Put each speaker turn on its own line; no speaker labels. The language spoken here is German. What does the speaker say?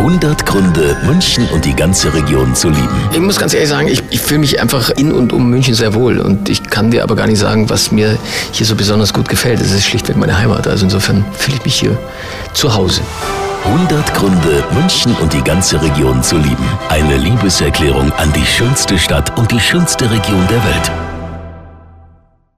100 Gründe, München und die ganze Region zu lieben.
Ich muss ganz ehrlich sagen, ich, ich fühle mich einfach in und um München sehr wohl. Und ich kann dir aber gar nicht sagen, was mir hier so besonders gut gefällt. Es ist schlichtweg meine Heimat. Also insofern fühle ich mich hier zu Hause.
100 Gründe, München und die ganze Region zu lieben. Eine Liebeserklärung an die schönste Stadt und die schönste Region der Welt.